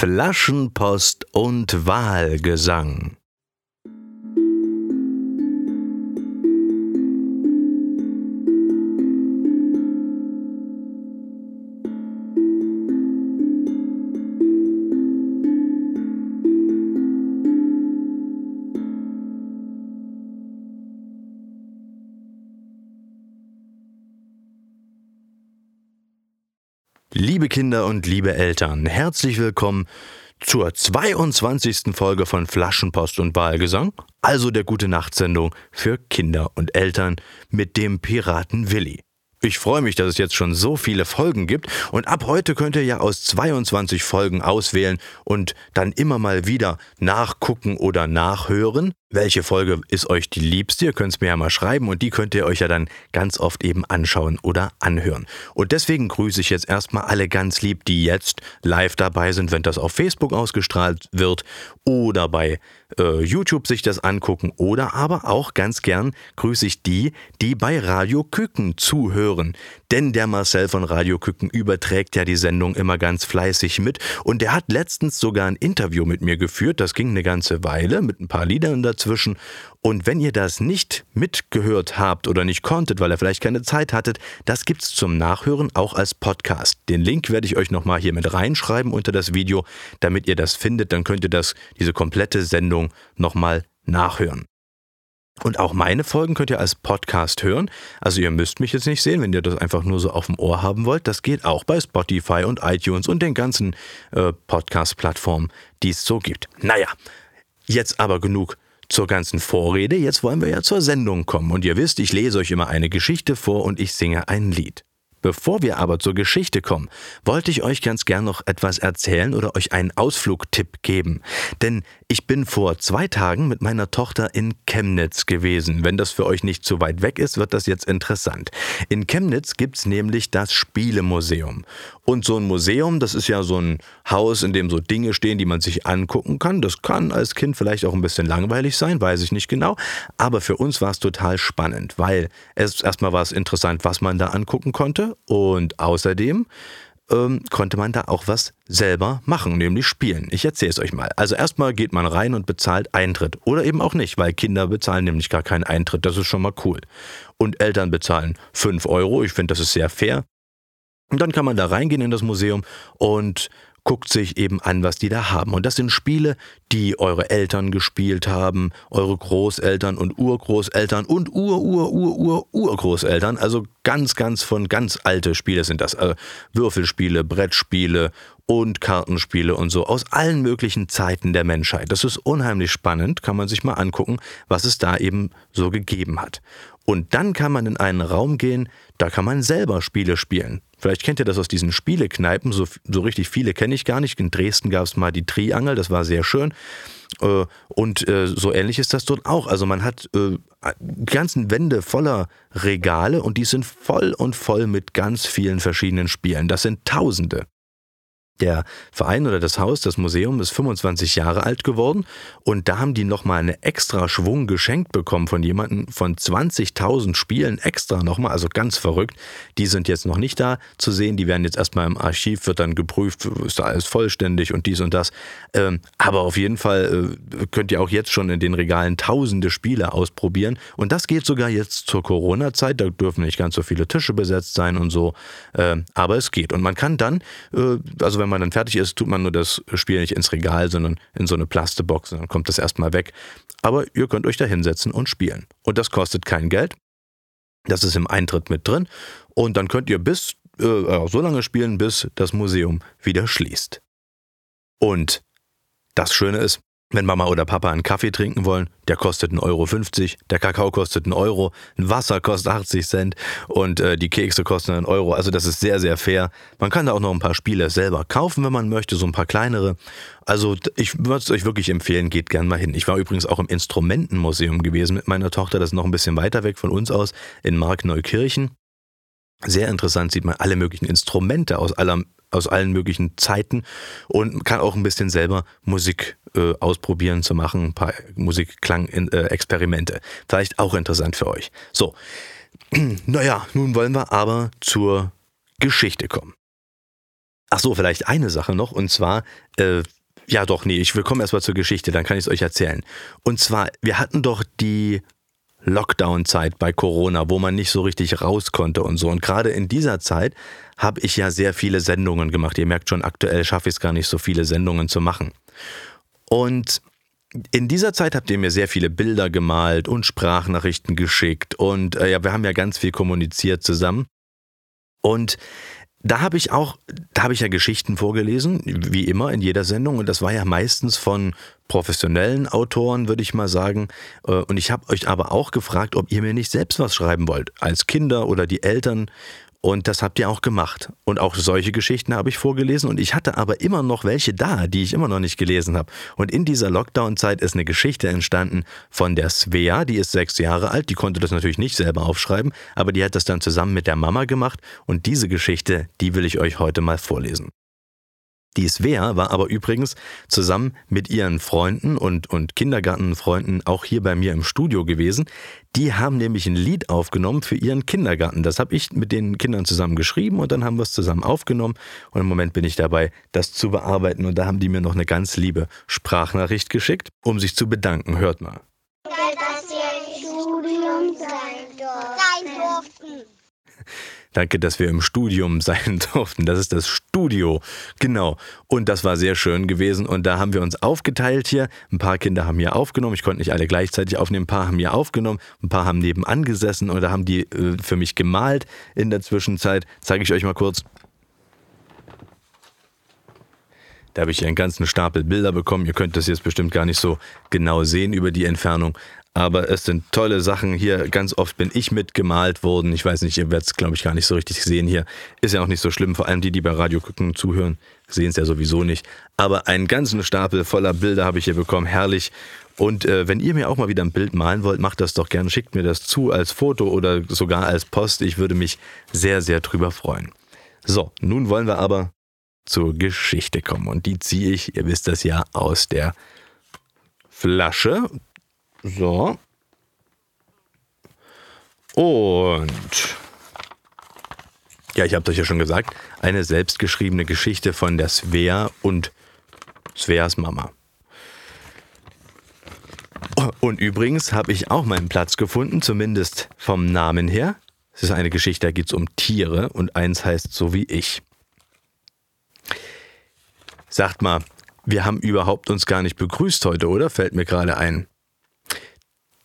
Flaschenpost und Wahlgesang. Liebe Kinder und liebe Eltern, herzlich willkommen zur 22. Folge von Flaschenpost und Wahlgesang, also der gute Nachtsendung für Kinder und Eltern mit dem Piraten Willi. Ich freue mich, dass es jetzt schon so viele Folgen gibt und ab heute könnt ihr ja aus 22 Folgen auswählen und dann immer mal wieder nachgucken oder nachhören. Welche Folge ist euch die liebste? Ihr könnt es mir ja mal schreiben und die könnt ihr euch ja dann ganz oft eben anschauen oder anhören. Und deswegen grüße ich jetzt erstmal alle ganz lieb, die jetzt live dabei sind, wenn das auf Facebook ausgestrahlt wird oder bei äh, YouTube sich das angucken oder aber auch ganz gern grüße ich die, die bei Radio Küken zuhören. Denn der Marcel von Radio Küken überträgt ja die Sendung immer ganz fleißig mit und der hat letztens sogar ein Interview mit mir geführt, das ging eine ganze Weile mit ein paar Liedern dazwischen und wenn ihr das nicht mitgehört habt oder nicht konntet, weil ihr vielleicht keine Zeit hattet, das gibt's zum Nachhören auch als Podcast. Den Link werde ich euch nochmal hier mit reinschreiben unter das Video, damit ihr das findet. Dann könnt ihr das, diese komplette Sendung nochmal nachhören. Und auch meine Folgen könnt ihr als Podcast hören. Also ihr müsst mich jetzt nicht sehen, wenn ihr das einfach nur so auf dem Ohr haben wollt. Das geht auch bei Spotify und iTunes und den ganzen äh, Podcast-Plattformen, die es so gibt. Naja, jetzt aber genug zur ganzen Vorrede, jetzt wollen wir ja zur Sendung kommen. Und ihr wisst, ich lese euch immer eine Geschichte vor und ich singe ein Lied. Bevor wir aber zur Geschichte kommen, wollte ich euch ganz gern noch etwas erzählen oder euch einen Ausflugtipp geben. Denn ich bin vor zwei Tagen mit meiner Tochter in Chemnitz gewesen. Wenn das für euch nicht zu weit weg ist, wird das jetzt interessant. In Chemnitz gibt's nämlich das Spielemuseum. Und so ein Museum, das ist ja so ein Haus, in dem so Dinge stehen, die man sich angucken kann. Das kann als Kind vielleicht auch ein bisschen langweilig sein, weiß ich nicht genau. Aber für uns war es total spannend, weil es erstmal war es interessant, was man da angucken konnte und außerdem ähm, konnte man da auch was selber machen, nämlich spielen. Ich erzähle es euch mal. Also erstmal geht man rein und bezahlt Eintritt. Oder eben auch nicht, weil Kinder bezahlen nämlich gar keinen Eintritt. Das ist schon mal cool. Und Eltern bezahlen 5 Euro. Ich finde, das ist sehr fair. Und dann kann man da reingehen in das Museum und guckt sich eben an, was die da haben. Und das sind Spiele, die eure Eltern gespielt haben, eure Großeltern und Urgroßeltern und Ur-Ur-Ur-Ur-Urgroßeltern. Also ganz, ganz von ganz alte Spiele sind das. Also Würfelspiele, Brettspiele und Kartenspiele und so aus allen möglichen Zeiten der Menschheit. Das ist unheimlich spannend, kann man sich mal angucken, was es da eben so gegeben hat. Und dann kann man in einen Raum gehen, da kann man selber Spiele spielen. Vielleicht kennt ihr das aus diesen Spielekneipen, so, so richtig viele kenne ich gar nicht. In Dresden gab es mal die Triangel, das war sehr schön. Äh, und äh, so ähnlich ist das dort auch. Also man hat äh, ganzen Wände voller Regale und die sind voll und voll mit ganz vielen verschiedenen Spielen. Das sind Tausende. Der Verein oder das Haus, das Museum ist 25 Jahre alt geworden und da haben die nochmal einen extra Schwung geschenkt bekommen von jemandem von 20.000 Spielen extra nochmal, also ganz verrückt. Die sind jetzt noch nicht da zu sehen, die werden jetzt erstmal im Archiv, wird dann geprüft, ist da alles vollständig und dies und das. Ähm, aber auf jeden Fall äh, könnt ihr auch jetzt schon in den Regalen tausende Spiele ausprobieren und das geht sogar jetzt zur Corona-Zeit, da dürfen nicht ganz so viele Tische besetzt sein und so, ähm, aber es geht und man kann dann, äh, also wenn wenn man dann fertig ist, tut man nur das Spiel nicht ins Regal, sondern in so eine Plastebox. Dann kommt das erstmal weg. Aber ihr könnt euch da hinsetzen und spielen. Und das kostet kein Geld. Das ist im Eintritt mit drin. Und dann könnt ihr bis äh, so lange spielen, bis das Museum wieder schließt. Und das Schöne ist, wenn Mama oder Papa einen Kaffee trinken wollen, der kostet 1,50 Euro, der Kakao kostet 1 Euro, ein Wasser kostet 80 Cent und äh, die Kekse kosten 1 Euro. Also das ist sehr, sehr fair. Man kann da auch noch ein paar Spiele selber kaufen, wenn man möchte, so ein paar kleinere. Also ich würde es euch wirklich empfehlen, geht gern mal hin. Ich war übrigens auch im Instrumentenmuseum gewesen mit meiner Tochter, das ist noch ein bisschen weiter weg von uns aus, in Markneukirchen. Sehr interessant sieht man alle möglichen Instrumente aus aller aus allen möglichen Zeiten und kann auch ein bisschen selber Musik äh, ausprobieren zu machen, ein paar Musikklangexperimente. Äh, Vielleicht auch interessant für euch. So, naja, nun wollen wir aber zur Geschichte kommen. Ach so, vielleicht eine Sache noch, und zwar, äh, ja doch, nee, ich will kommen erstmal zur Geschichte, dann kann ich es euch erzählen. Und zwar, wir hatten doch die Lockdown-Zeit bei Corona, wo man nicht so richtig raus konnte und so. Und gerade in dieser Zeit habe ich ja sehr viele Sendungen gemacht. Ihr merkt schon, aktuell schaffe ich es gar nicht, so viele Sendungen zu machen. Und in dieser Zeit habt ihr mir sehr viele Bilder gemalt und Sprachnachrichten geschickt und äh, ja, wir haben ja ganz viel kommuniziert zusammen. Und da habe ich auch, da habe ich ja Geschichten vorgelesen, wie immer in jeder Sendung. Und das war ja meistens von professionellen Autoren, würde ich mal sagen. Äh, und ich habe euch aber auch gefragt, ob ihr mir nicht selbst was schreiben wollt, als Kinder oder die Eltern. Und das habt ihr auch gemacht. Und auch solche Geschichten habe ich vorgelesen. Und ich hatte aber immer noch welche da, die ich immer noch nicht gelesen habe. Und in dieser Lockdown-Zeit ist eine Geschichte entstanden von der Svea, die ist sechs Jahre alt. Die konnte das natürlich nicht selber aufschreiben, aber die hat das dann zusammen mit der Mama gemacht. Und diese Geschichte, die will ich euch heute mal vorlesen. Die Svea war aber übrigens zusammen mit ihren Freunden und, und Kindergartenfreunden auch hier bei mir im Studio gewesen. Die haben nämlich ein Lied aufgenommen für ihren Kindergarten. Das habe ich mit den Kindern zusammen geschrieben und dann haben wir es zusammen aufgenommen. Und im Moment bin ich dabei, das zu bearbeiten. Und da haben die mir noch eine ganz liebe Sprachnachricht geschickt, um sich zu bedanken. Hört mal. Dass wir im Studium sein durften. Danke, dass wir im Studium sein durften. Das ist das Studio. Genau. Und das war sehr schön gewesen. Und da haben wir uns aufgeteilt hier. Ein paar Kinder haben hier aufgenommen. Ich konnte nicht alle gleichzeitig aufnehmen. Ein paar haben hier aufgenommen. Ein paar haben nebenan gesessen oder haben die äh, für mich gemalt in der Zwischenzeit. Zeige ich euch mal kurz. Da habe ich hier einen ganzen Stapel Bilder bekommen. Ihr könnt das jetzt bestimmt gar nicht so genau sehen über die Entfernung. Aber es sind tolle Sachen hier. Ganz oft bin ich mitgemalt worden. Ich weiß nicht, ihr werdet es, glaube ich, gar nicht so richtig sehen hier. Ist ja auch nicht so schlimm. Vor allem die, die bei Radio gucken, zuhören, sehen es ja sowieso nicht. Aber einen ganzen Stapel voller Bilder habe ich hier bekommen. Herrlich. Und äh, wenn ihr mir auch mal wieder ein Bild malen wollt, macht das doch gerne. Schickt mir das zu als Foto oder sogar als Post. Ich würde mich sehr, sehr drüber freuen. So, nun wollen wir aber zur Geschichte kommen. Und die ziehe ich, ihr wisst das ja, aus der Flasche. So. Und ja, ich habe euch ja schon gesagt, eine selbstgeschriebene Geschichte von der Svea und Sveas Mama. Und übrigens habe ich auch meinen Platz gefunden, zumindest vom Namen her. Es ist eine Geschichte, da geht es um Tiere und eins heißt so wie ich. Sagt mal, wir haben überhaupt uns gar nicht begrüßt heute, oder? Fällt mir gerade ein.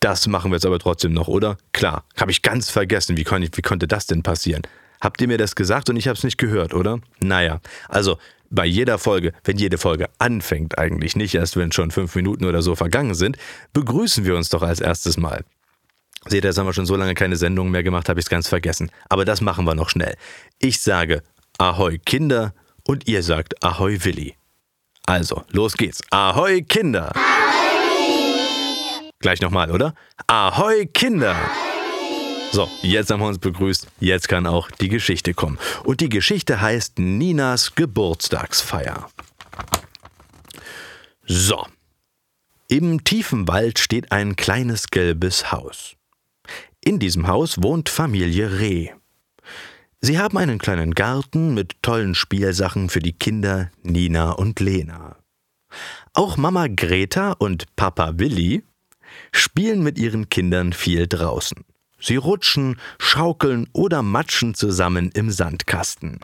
Das machen wir jetzt aber trotzdem noch, oder? Klar, habe ich ganz vergessen. Wie, kon wie konnte das denn passieren? Habt ihr mir das gesagt und ich habe es nicht gehört, oder? Naja, also bei jeder Folge, wenn jede Folge anfängt eigentlich, nicht erst wenn schon fünf Minuten oder so vergangen sind, begrüßen wir uns doch als erstes Mal. Seht ihr, jetzt haben wir schon so lange keine Sendungen mehr gemacht, habe ich es ganz vergessen. Aber das machen wir noch schnell. Ich sage Ahoi Kinder und ihr sagt Ahoi Willi. Also, los geht's. Ahoi Kinder! Gleich nochmal, oder? Ahoi, Kinder! So, jetzt haben wir uns begrüßt. Jetzt kann auch die Geschichte kommen. Und die Geschichte heißt Ninas Geburtstagsfeier. So. Im tiefen Wald steht ein kleines gelbes Haus. In diesem Haus wohnt Familie Reh. Sie haben einen kleinen Garten mit tollen Spielsachen für die Kinder Nina und Lena. Auch Mama Greta und Papa Willi spielen mit ihren Kindern viel draußen. Sie rutschen, schaukeln oder matschen zusammen im Sandkasten.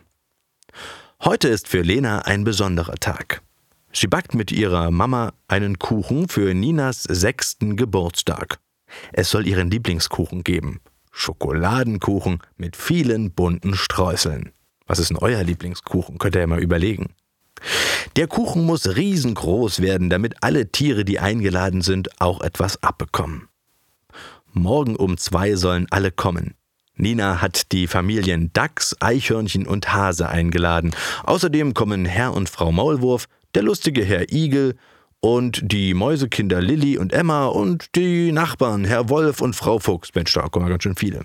Heute ist für Lena ein besonderer Tag. Sie backt mit ihrer Mama einen Kuchen für Ninas sechsten Geburtstag. Es soll ihren Lieblingskuchen geben. Schokoladenkuchen mit vielen bunten Streuseln. Was ist denn euer Lieblingskuchen? Könnt ihr ja mal überlegen. Der Kuchen muss riesengroß werden, damit alle Tiere, die eingeladen sind, auch etwas abbekommen. Morgen um zwei sollen alle kommen. Nina hat die Familien Dachs, Eichhörnchen und Hase eingeladen. Außerdem kommen Herr und Frau Maulwurf, der lustige Herr Igel und die Mäusekinder Lilli und Emma und die Nachbarn Herr Wolf und Frau Fuchs. Mensch, da kommen ganz schön viele.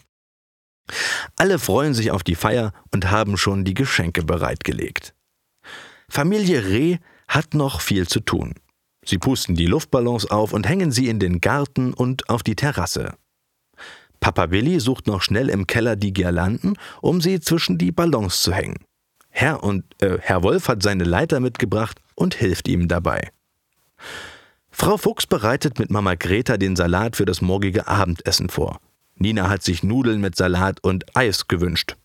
Alle freuen sich auf die Feier und haben schon die Geschenke bereitgelegt. Familie Reh hat noch viel zu tun. Sie pusten die Luftballons auf und hängen sie in den Garten und auf die Terrasse. Papa Willi sucht noch schnell im Keller die Girlanden, um sie zwischen die Ballons zu hängen. Herr, und, äh, Herr Wolf hat seine Leiter mitgebracht und hilft ihm dabei. Frau Fuchs bereitet mit Mama Greta den Salat für das morgige Abendessen vor. Nina hat sich Nudeln mit Salat und Eis gewünscht.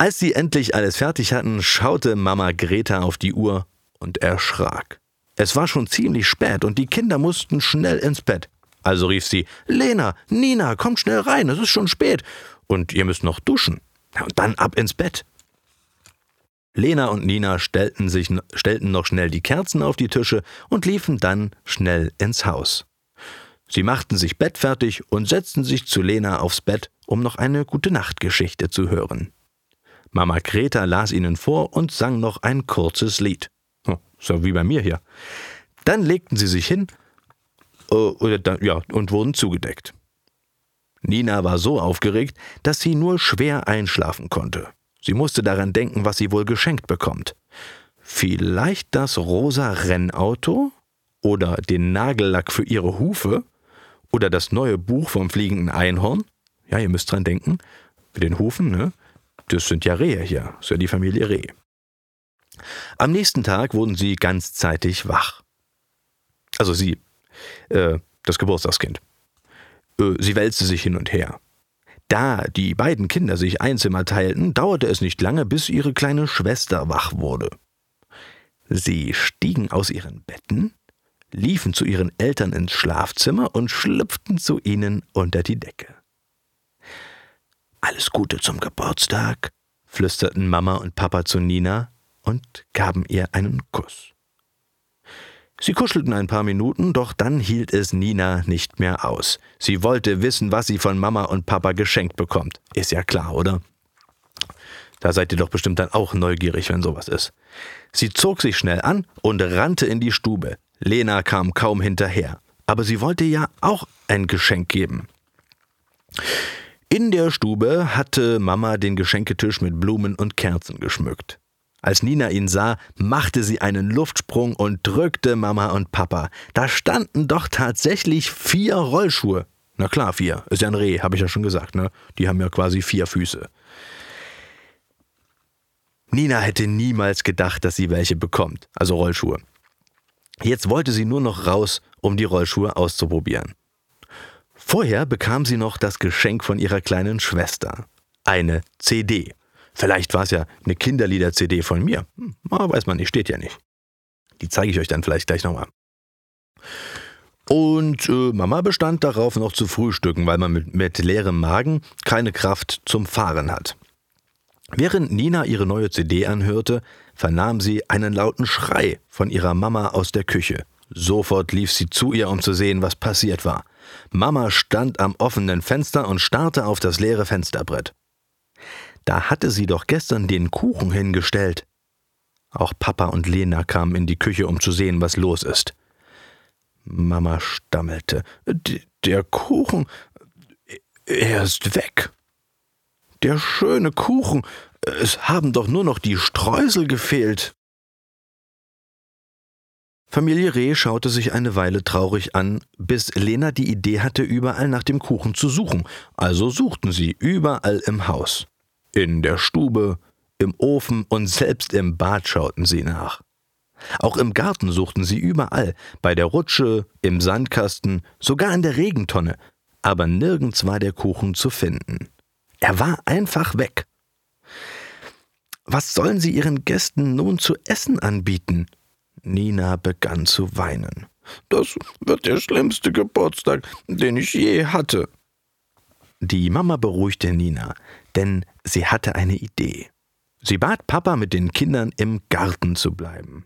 Als sie endlich alles fertig hatten, schaute Mama Greta auf die Uhr und erschrak. Es war schon ziemlich spät und die Kinder mussten schnell ins Bett. Also rief sie: Lena, Nina, kommt schnell rein, es ist schon spät. Und ihr müsst noch duschen. Und dann ab ins Bett. Lena und Nina stellten, sich, stellten noch schnell die Kerzen auf die Tische und liefen dann schnell ins Haus. Sie machten sich bettfertig und setzten sich zu Lena aufs Bett, um noch eine gute Nachtgeschichte zu hören. Mama Greta las ihnen vor und sang noch ein kurzes Lied. So wie bei mir hier. Dann legten sie sich hin äh, ja, und wurden zugedeckt. Nina war so aufgeregt, dass sie nur schwer einschlafen konnte. Sie musste daran denken, was sie wohl geschenkt bekommt. Vielleicht das rosa Rennauto? Oder den Nagellack für ihre Hufe? Oder das neue Buch vom fliegenden Einhorn? Ja, ihr müsst dran denken. Mit den Hufen, ne? Das sind ja Rehe hier. Das ist ja die Familie Reh. Am nächsten Tag wurden sie ganzzeitig wach. Also sie, äh, das Geburtstagskind. Äh, sie wälzte sich hin und her. Da die beiden Kinder sich ein Zimmer teilten, dauerte es nicht lange, bis ihre kleine Schwester wach wurde. Sie stiegen aus ihren Betten, liefen zu ihren Eltern ins Schlafzimmer und schlüpften zu ihnen unter die Decke. Alles Gute zum Geburtstag, flüsterten Mama und Papa zu Nina und gaben ihr einen Kuss. Sie kuschelten ein paar Minuten, doch dann hielt es Nina nicht mehr aus. Sie wollte wissen, was sie von Mama und Papa geschenkt bekommt. Ist ja klar, oder? Da seid ihr doch bestimmt dann auch neugierig, wenn sowas ist. Sie zog sich schnell an und rannte in die Stube. Lena kam kaum hinterher, aber sie wollte ja auch ein Geschenk geben. In der Stube hatte Mama den Geschenketisch mit Blumen und Kerzen geschmückt. Als Nina ihn sah, machte sie einen Luftsprung und drückte Mama und Papa. Da standen doch tatsächlich vier Rollschuhe. Na klar, vier. Ist ja ein Reh, habe ich ja schon gesagt, ne? Die haben ja quasi vier Füße. Nina hätte niemals gedacht, dass sie welche bekommt, also Rollschuhe. Jetzt wollte sie nur noch raus, um die Rollschuhe auszuprobieren. Vorher bekam sie noch das Geschenk von ihrer kleinen Schwester. Eine CD. Vielleicht war es ja eine Kinderlieder-CD von mir. Hm, weiß man nicht, steht ja nicht. Die zeige ich euch dann vielleicht gleich nochmal. Und äh, Mama bestand darauf, noch zu frühstücken, weil man mit, mit leerem Magen keine Kraft zum Fahren hat. Während Nina ihre neue CD anhörte, vernahm sie einen lauten Schrei von ihrer Mama aus der Küche. Sofort lief sie zu ihr, um zu sehen, was passiert war. Mama stand am offenen Fenster und starrte auf das leere Fensterbrett. Da hatte sie doch gestern den Kuchen hingestellt. Auch Papa und Lena kamen in die Küche, um zu sehen, was los ist. Mama stammelte. Der Kuchen. Er ist weg. Der schöne Kuchen. Es haben doch nur noch die Streusel gefehlt. Familie Reh schaute sich eine Weile traurig an, bis Lena die Idee hatte, überall nach dem Kuchen zu suchen. Also suchten sie überall im Haus. In der Stube, im Ofen und selbst im Bad schauten sie nach. Auch im Garten suchten sie überall, bei der Rutsche, im Sandkasten, sogar in der Regentonne, aber nirgends war der Kuchen zu finden. Er war einfach weg. Was sollen sie ihren Gästen nun zu essen anbieten? Nina begann zu weinen. Das wird der schlimmste Geburtstag, den ich je hatte. Die Mama beruhigte Nina, denn sie hatte eine Idee. Sie bat Papa, mit den Kindern im Garten zu bleiben.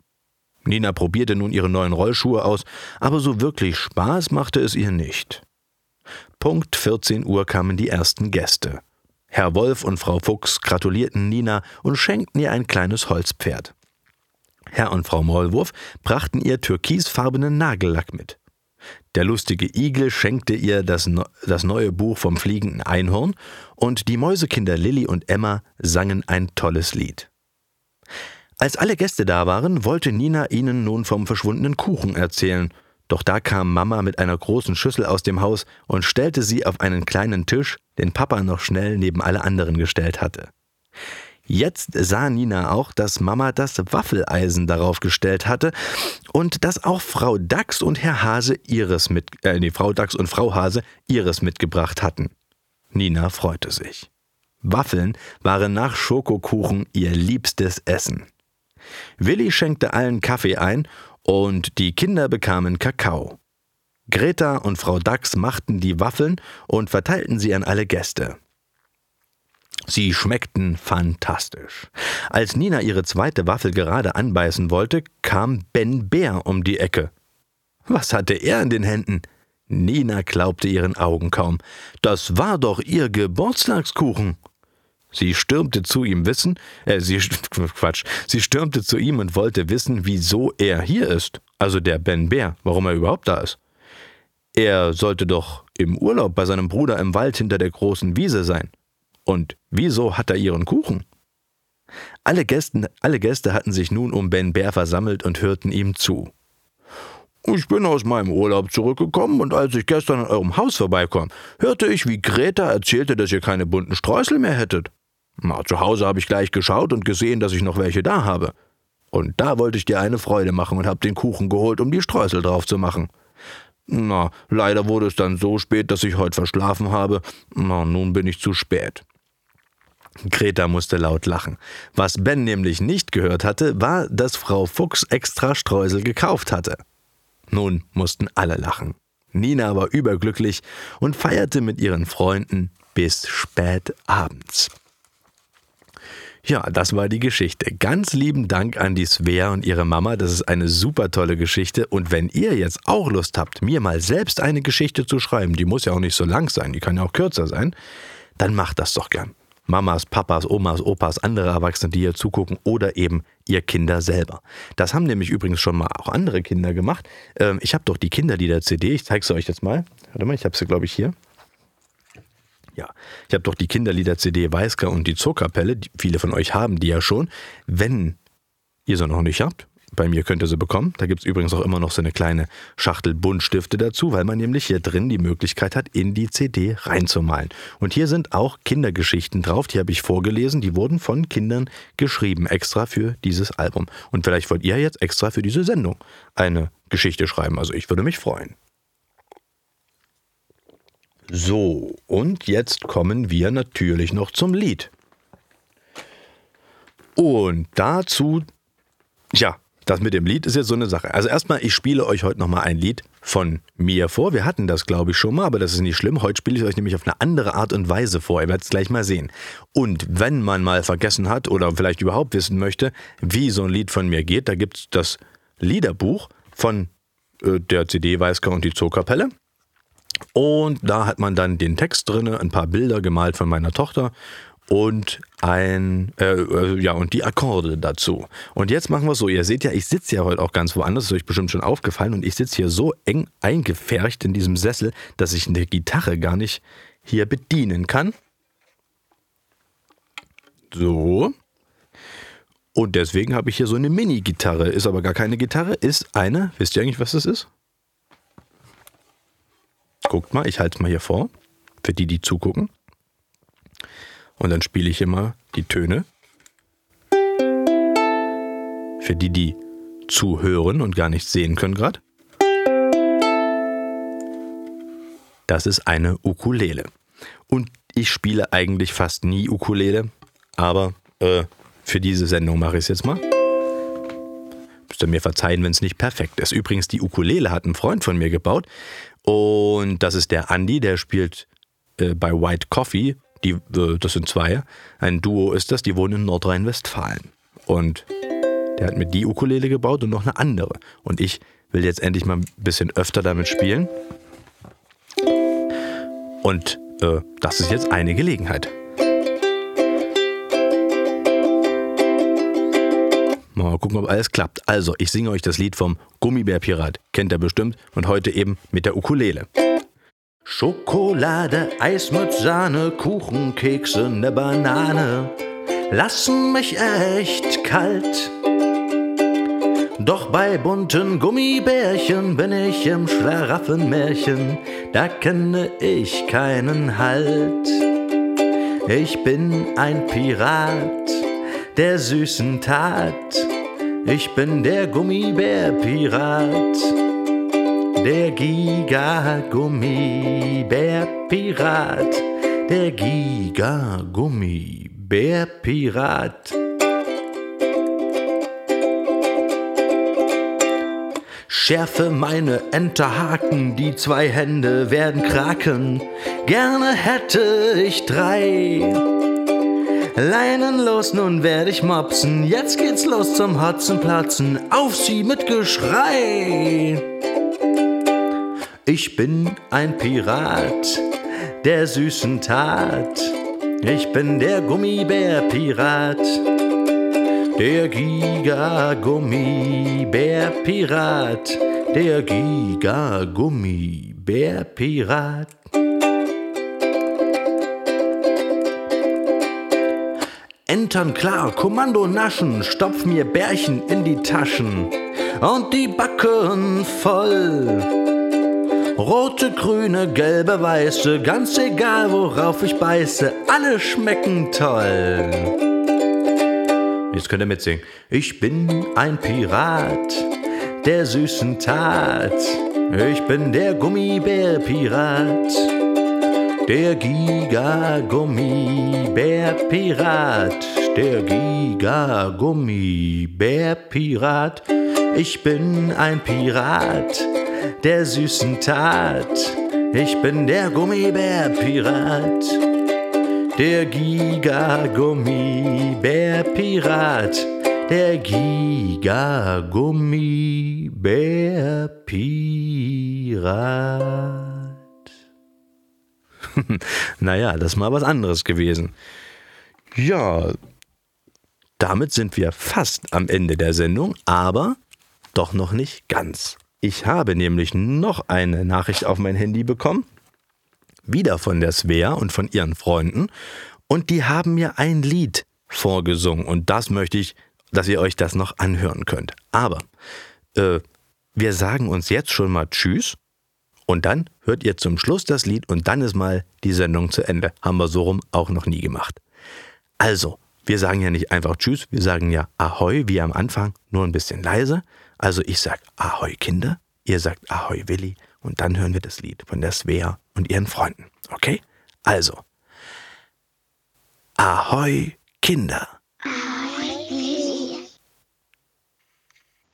Nina probierte nun ihre neuen Rollschuhe aus, aber so wirklich Spaß machte es ihr nicht. Punkt 14 Uhr kamen die ersten Gäste. Herr Wolf und Frau Fuchs gratulierten Nina und schenkten ihr ein kleines Holzpferd. Herr und Frau Maulwurf brachten ihr türkisfarbenen Nagellack mit. Der lustige Igel schenkte ihr das, das neue Buch vom fliegenden Einhorn und die Mäusekinder Lilli und Emma sangen ein tolles Lied. Als alle Gäste da waren, wollte Nina ihnen nun vom verschwundenen Kuchen erzählen, doch da kam Mama mit einer großen Schüssel aus dem Haus und stellte sie auf einen kleinen Tisch, den Papa noch schnell neben alle anderen gestellt hatte. Jetzt sah Nina auch, dass Mama das Waffeleisen darauf gestellt hatte und dass auch Frau Dachs und Herr Hase ihres mit, äh, nee, Frau Dachs und Frau Hase ihres mitgebracht hatten. Nina freute sich. Waffeln waren nach Schokokuchen ihr liebstes Essen. Willi schenkte allen Kaffee ein und die Kinder bekamen Kakao. Greta und Frau Dachs machten die Waffeln und verteilten sie an alle Gäste. Sie schmeckten fantastisch. Als Nina ihre zweite Waffel gerade anbeißen wollte, kam Ben Bär um die Ecke. Was hatte er in den Händen? Nina glaubte ihren Augen kaum. Das war doch ihr Geburtstagskuchen. Sie stürmte zu ihm wissen, äh, sie, Quatsch, sie stürmte zu ihm und wollte wissen, wieso er hier ist. Also der Ben Bär, warum er überhaupt da ist. Er sollte doch im Urlaub bei seinem Bruder im Wald hinter der großen Wiese sein. Und wieso hat er ihren Kuchen? Alle Gäste, alle Gäste hatten sich nun um Ben Bär versammelt und hörten ihm zu. Ich bin aus meinem Urlaub zurückgekommen und als ich gestern an eurem Haus vorbeikam, hörte ich, wie Greta erzählte, dass ihr keine bunten Streusel mehr hättet. Na, zu Hause habe ich gleich geschaut und gesehen, dass ich noch welche da habe. Und da wollte ich dir eine Freude machen und habe den Kuchen geholt, um die Streusel drauf zu machen. Na, leider wurde es dann so spät, dass ich heute verschlafen habe. Na, nun bin ich zu spät. Greta musste laut lachen. Was Ben nämlich nicht gehört hatte, war, dass Frau Fuchs extra Streusel gekauft hatte. Nun mussten alle lachen. Nina war überglücklich und feierte mit ihren Freunden bis spät abends. Ja, das war die Geschichte. Ganz lieben Dank an die Svea und ihre Mama. Das ist eine super tolle Geschichte. Und wenn ihr jetzt auch Lust habt, mir mal selbst eine Geschichte zu schreiben, die muss ja auch nicht so lang sein, die kann ja auch kürzer sein, dann macht das doch gern. Mamas, Papas, Omas, Opas, andere Erwachsene, die hier zugucken oder eben ihr Kinder selber. Das haben nämlich übrigens schon mal auch andere Kinder gemacht. Ähm, ich habe doch die Kinderlieder-CD, ich zeige sie euch jetzt mal. Warte mal, ich habe sie, glaube ich, hier. Ja, ich habe doch die Kinderlieder-CD Weißker und die Zookapelle. Viele von euch haben die ja schon. Wenn ihr sie noch nicht habt, bei mir könnt ihr sie bekommen. Da gibt es übrigens auch immer noch so eine kleine Schachtel Buntstifte dazu, weil man nämlich hier drin die Möglichkeit hat, in die CD reinzumalen. Und hier sind auch Kindergeschichten drauf, die habe ich vorgelesen, die wurden von Kindern geschrieben, extra für dieses Album. Und vielleicht wollt ihr jetzt extra für diese Sendung eine Geschichte schreiben. Also ich würde mich freuen. So, und jetzt kommen wir natürlich noch zum Lied. Und dazu, ja, das mit dem Lied ist jetzt so eine Sache. Also erstmal, ich spiele euch heute nochmal ein Lied von mir vor. Wir hatten das, glaube ich, schon mal, aber das ist nicht schlimm. Heute spiele ich euch nämlich auf eine andere Art und Weise vor. Ihr werdet es gleich mal sehen. Und wenn man mal vergessen hat oder vielleicht überhaupt wissen möchte, wie so ein Lied von mir geht, da gibt es das Liederbuch von äh, der CD Weißker und die Zookapelle. Und da hat man dann den Text drin, ein paar Bilder gemalt von meiner Tochter und ein äh, äh, ja und die Akkorde dazu. Und jetzt machen wir es so, ihr seht ja, ich sitze ja heute auch ganz woanders, ist euch bestimmt schon aufgefallen und ich sitze hier so eng eingefärcht in diesem Sessel, dass ich eine Gitarre gar nicht hier bedienen kann. So. Und deswegen habe ich hier so eine Mini-Gitarre. Ist aber gar keine Gitarre, ist eine. Wisst ihr eigentlich, was das ist? Guckt mal, ich halte es mal hier vor, für die, die zugucken. Und dann spiele ich immer die Töne. Für die, die zuhören und gar nichts sehen können gerade. Das ist eine Ukulele. Und ich spiele eigentlich fast nie Ukulele, aber äh, für diese Sendung mache ich es jetzt mal. Müsst ihr mir verzeihen, wenn es nicht perfekt ist. Übrigens, die Ukulele hat ein Freund von mir gebaut und das ist der Andy, der spielt äh, bei White Coffee. Die, äh, das sind zwei. Ein Duo ist das, die wohnen in Nordrhein-Westfalen. Und der hat mir die Ukulele gebaut und noch eine andere. Und ich will jetzt endlich mal ein bisschen öfter damit spielen. Und äh, das ist jetzt eine Gelegenheit. Mal gucken, ob alles klappt. Also, ich singe euch das Lied vom Gummibärpirat. Kennt ihr bestimmt. Und heute eben mit der Ukulele. Schokolade, Eis mit Sahne, Kuchen, Kekse, ne Banane lassen mich echt kalt. Doch bei bunten Gummibärchen bin ich im Schlaraffenmärchen, da kenne ich keinen Halt. Ich bin ein Pirat der süßen Tat. Ich bin der Gummibärpirat, der Giga-Gummibärpirat, der Giga-Gummibärpirat. Schärfe meine Enterhaken, die zwei Hände werden kraken. Gerne hätte ich drei. Leinen los, nun werde ich mopsen. Jetzt geht's los zum Hotzenplatzen. Auf sie mit Geschrei! Ich bin ein Pirat der süßen Tat. Ich bin der Gummibärpirat der Giga-Gummibär-Pirat, der Giga-Gummibär-Pirat. Entern klar, Kommando naschen, stopf mir Bärchen in die Taschen und die Backen voll. Rote, grüne, gelbe, weiße, ganz egal worauf ich beiße, alle schmecken toll. Jetzt könnt ihr mitsingen. Ich bin ein Pirat der süßen Tat. Ich bin der Gummibärpirat. Der Giga-Gummibärpirat. Der Giga-Gummibärpirat. Ich bin ein Pirat der süßen Tat. Ich bin der Gummibärpirat der Giga-Gummibär-Pirat, der Giga-Gummibär-Pirat. naja, das ist mal was anderes gewesen. Ja, damit sind wir fast am Ende der Sendung, aber doch noch nicht ganz. Ich habe nämlich noch eine Nachricht auf mein Handy bekommen wieder von der Svea und von ihren Freunden. Und die haben mir ein Lied vorgesungen. Und das möchte ich, dass ihr euch das noch anhören könnt. Aber äh, wir sagen uns jetzt schon mal Tschüss. Und dann hört ihr zum Schluss das Lied und dann ist mal die Sendung zu Ende. Haben wir so rum auch noch nie gemacht. Also, wir sagen ja nicht einfach Tschüss, wir sagen ja Ahoi wie am Anfang, nur ein bisschen leise. Also ich sag Ahoi Kinder, ihr sagt Ahoi Willi und dann hören wir das Lied von der Svea und ihren Freunden. Okay? Also. Ahoi, Kinder. Ahoi,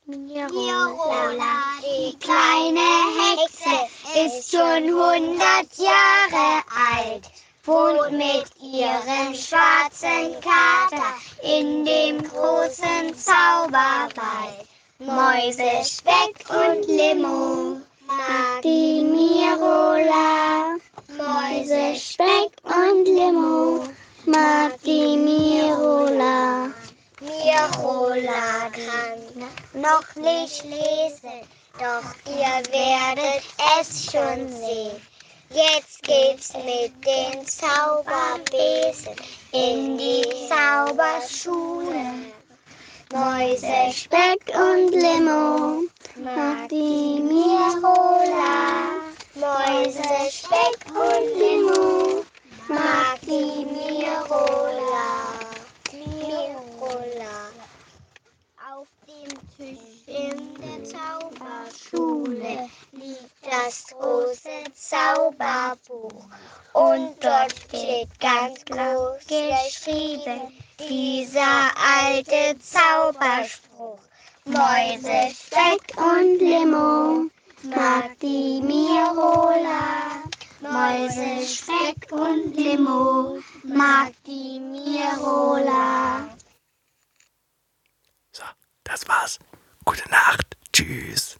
Mirola, die kleine Hexe, ist schon hundert Jahre alt, wohnt mit ihrem schwarzen Kater in dem großen Zauberwald. Mäuse, Speck und Limo mag die Mirola. Mäuse, Speck und Limo mag die Mirola. Mirola kann noch nicht lesen, doch ihr werdet es schon sehen. Jetzt geht's mit den Zauberbesen in die Zauberschule. Mäuse, Speck und Limo mag die Mirola. Mäuse, Speck und Limo mag die Mirola. Mirola. Auf dem Tisch in der Zauberschule liegt das große Zauberbuch und dort steht ganz groß geschrieben dieser alte Zauberspruch. Mäuse, Speck und Limo mag die Mirola. Mäuse, Speck und Limo mag die Mirola. So, das war's. Gute Nacht. Tschüss.